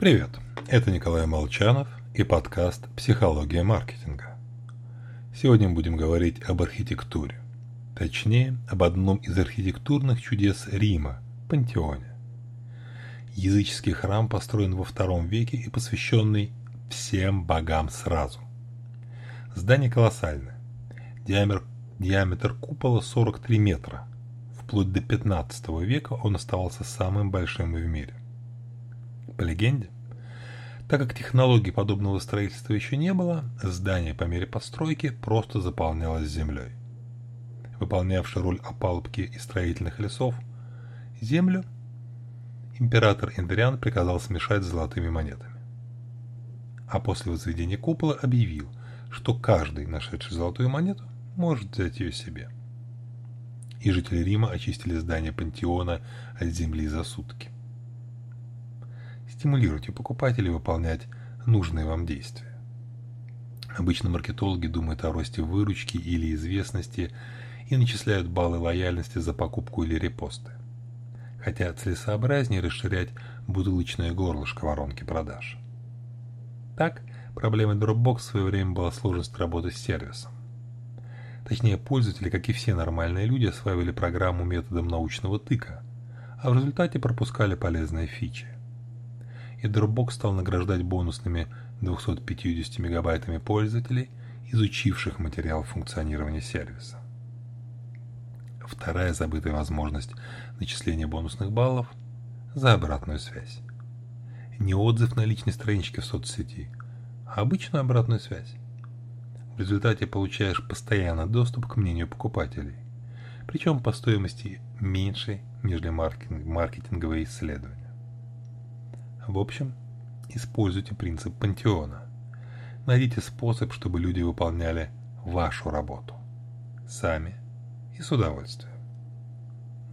Привет, это Николай Молчанов и подкаст «Психология маркетинга». Сегодня мы будем говорить об архитектуре, точнее, об одном из архитектурных чудес Рима – Пантеоне. Языческий храм построен во втором веке и посвященный всем богам сразу. Здание колоссальное. Диаметр, диаметр купола 43 метра. Вплоть до 15 века он оставался самым большим в мире. По легенде, так как технологий подобного строительства еще не было, здание по мере постройки просто заполнялось землей. Выполнявший роль опалубки и строительных лесов, землю император Эндриан приказал смешать с золотыми монетами. А после возведения купола объявил, что каждый, нашедший золотую монету, может взять ее себе. И жители Рима очистили здание пантеона от земли за сутки стимулируйте покупателей выполнять нужные вам действия. Обычно маркетологи думают о росте выручки или известности и начисляют баллы лояльности за покупку или репосты. Хотя целесообразнее расширять бутылочное горлышко воронки продаж. Так, проблемой Dropbox в свое время была сложность работы с сервисом. Точнее, пользователи, как и все нормальные люди, осваивали программу методом научного тыка, а в результате пропускали полезные фичи и Dropbox стал награждать бонусными 250 мегабайтами пользователей, изучивших материал функционирования сервиса. Вторая забытая возможность начисления бонусных баллов – за обратную связь. Не отзыв на личной страничке в соцсети, а обычную обратную связь. В результате получаешь постоянный доступ к мнению покупателей, причем по стоимости меньше, нежели маркетинговые исследования. В общем, используйте принцип пантеона. Найдите способ, чтобы люди выполняли вашу работу. Сами и с удовольствием.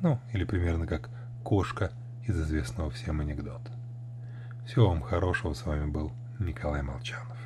Ну, или примерно как кошка из известного всем анекдота. Всего вам хорошего, с вами был Николай Молчанов.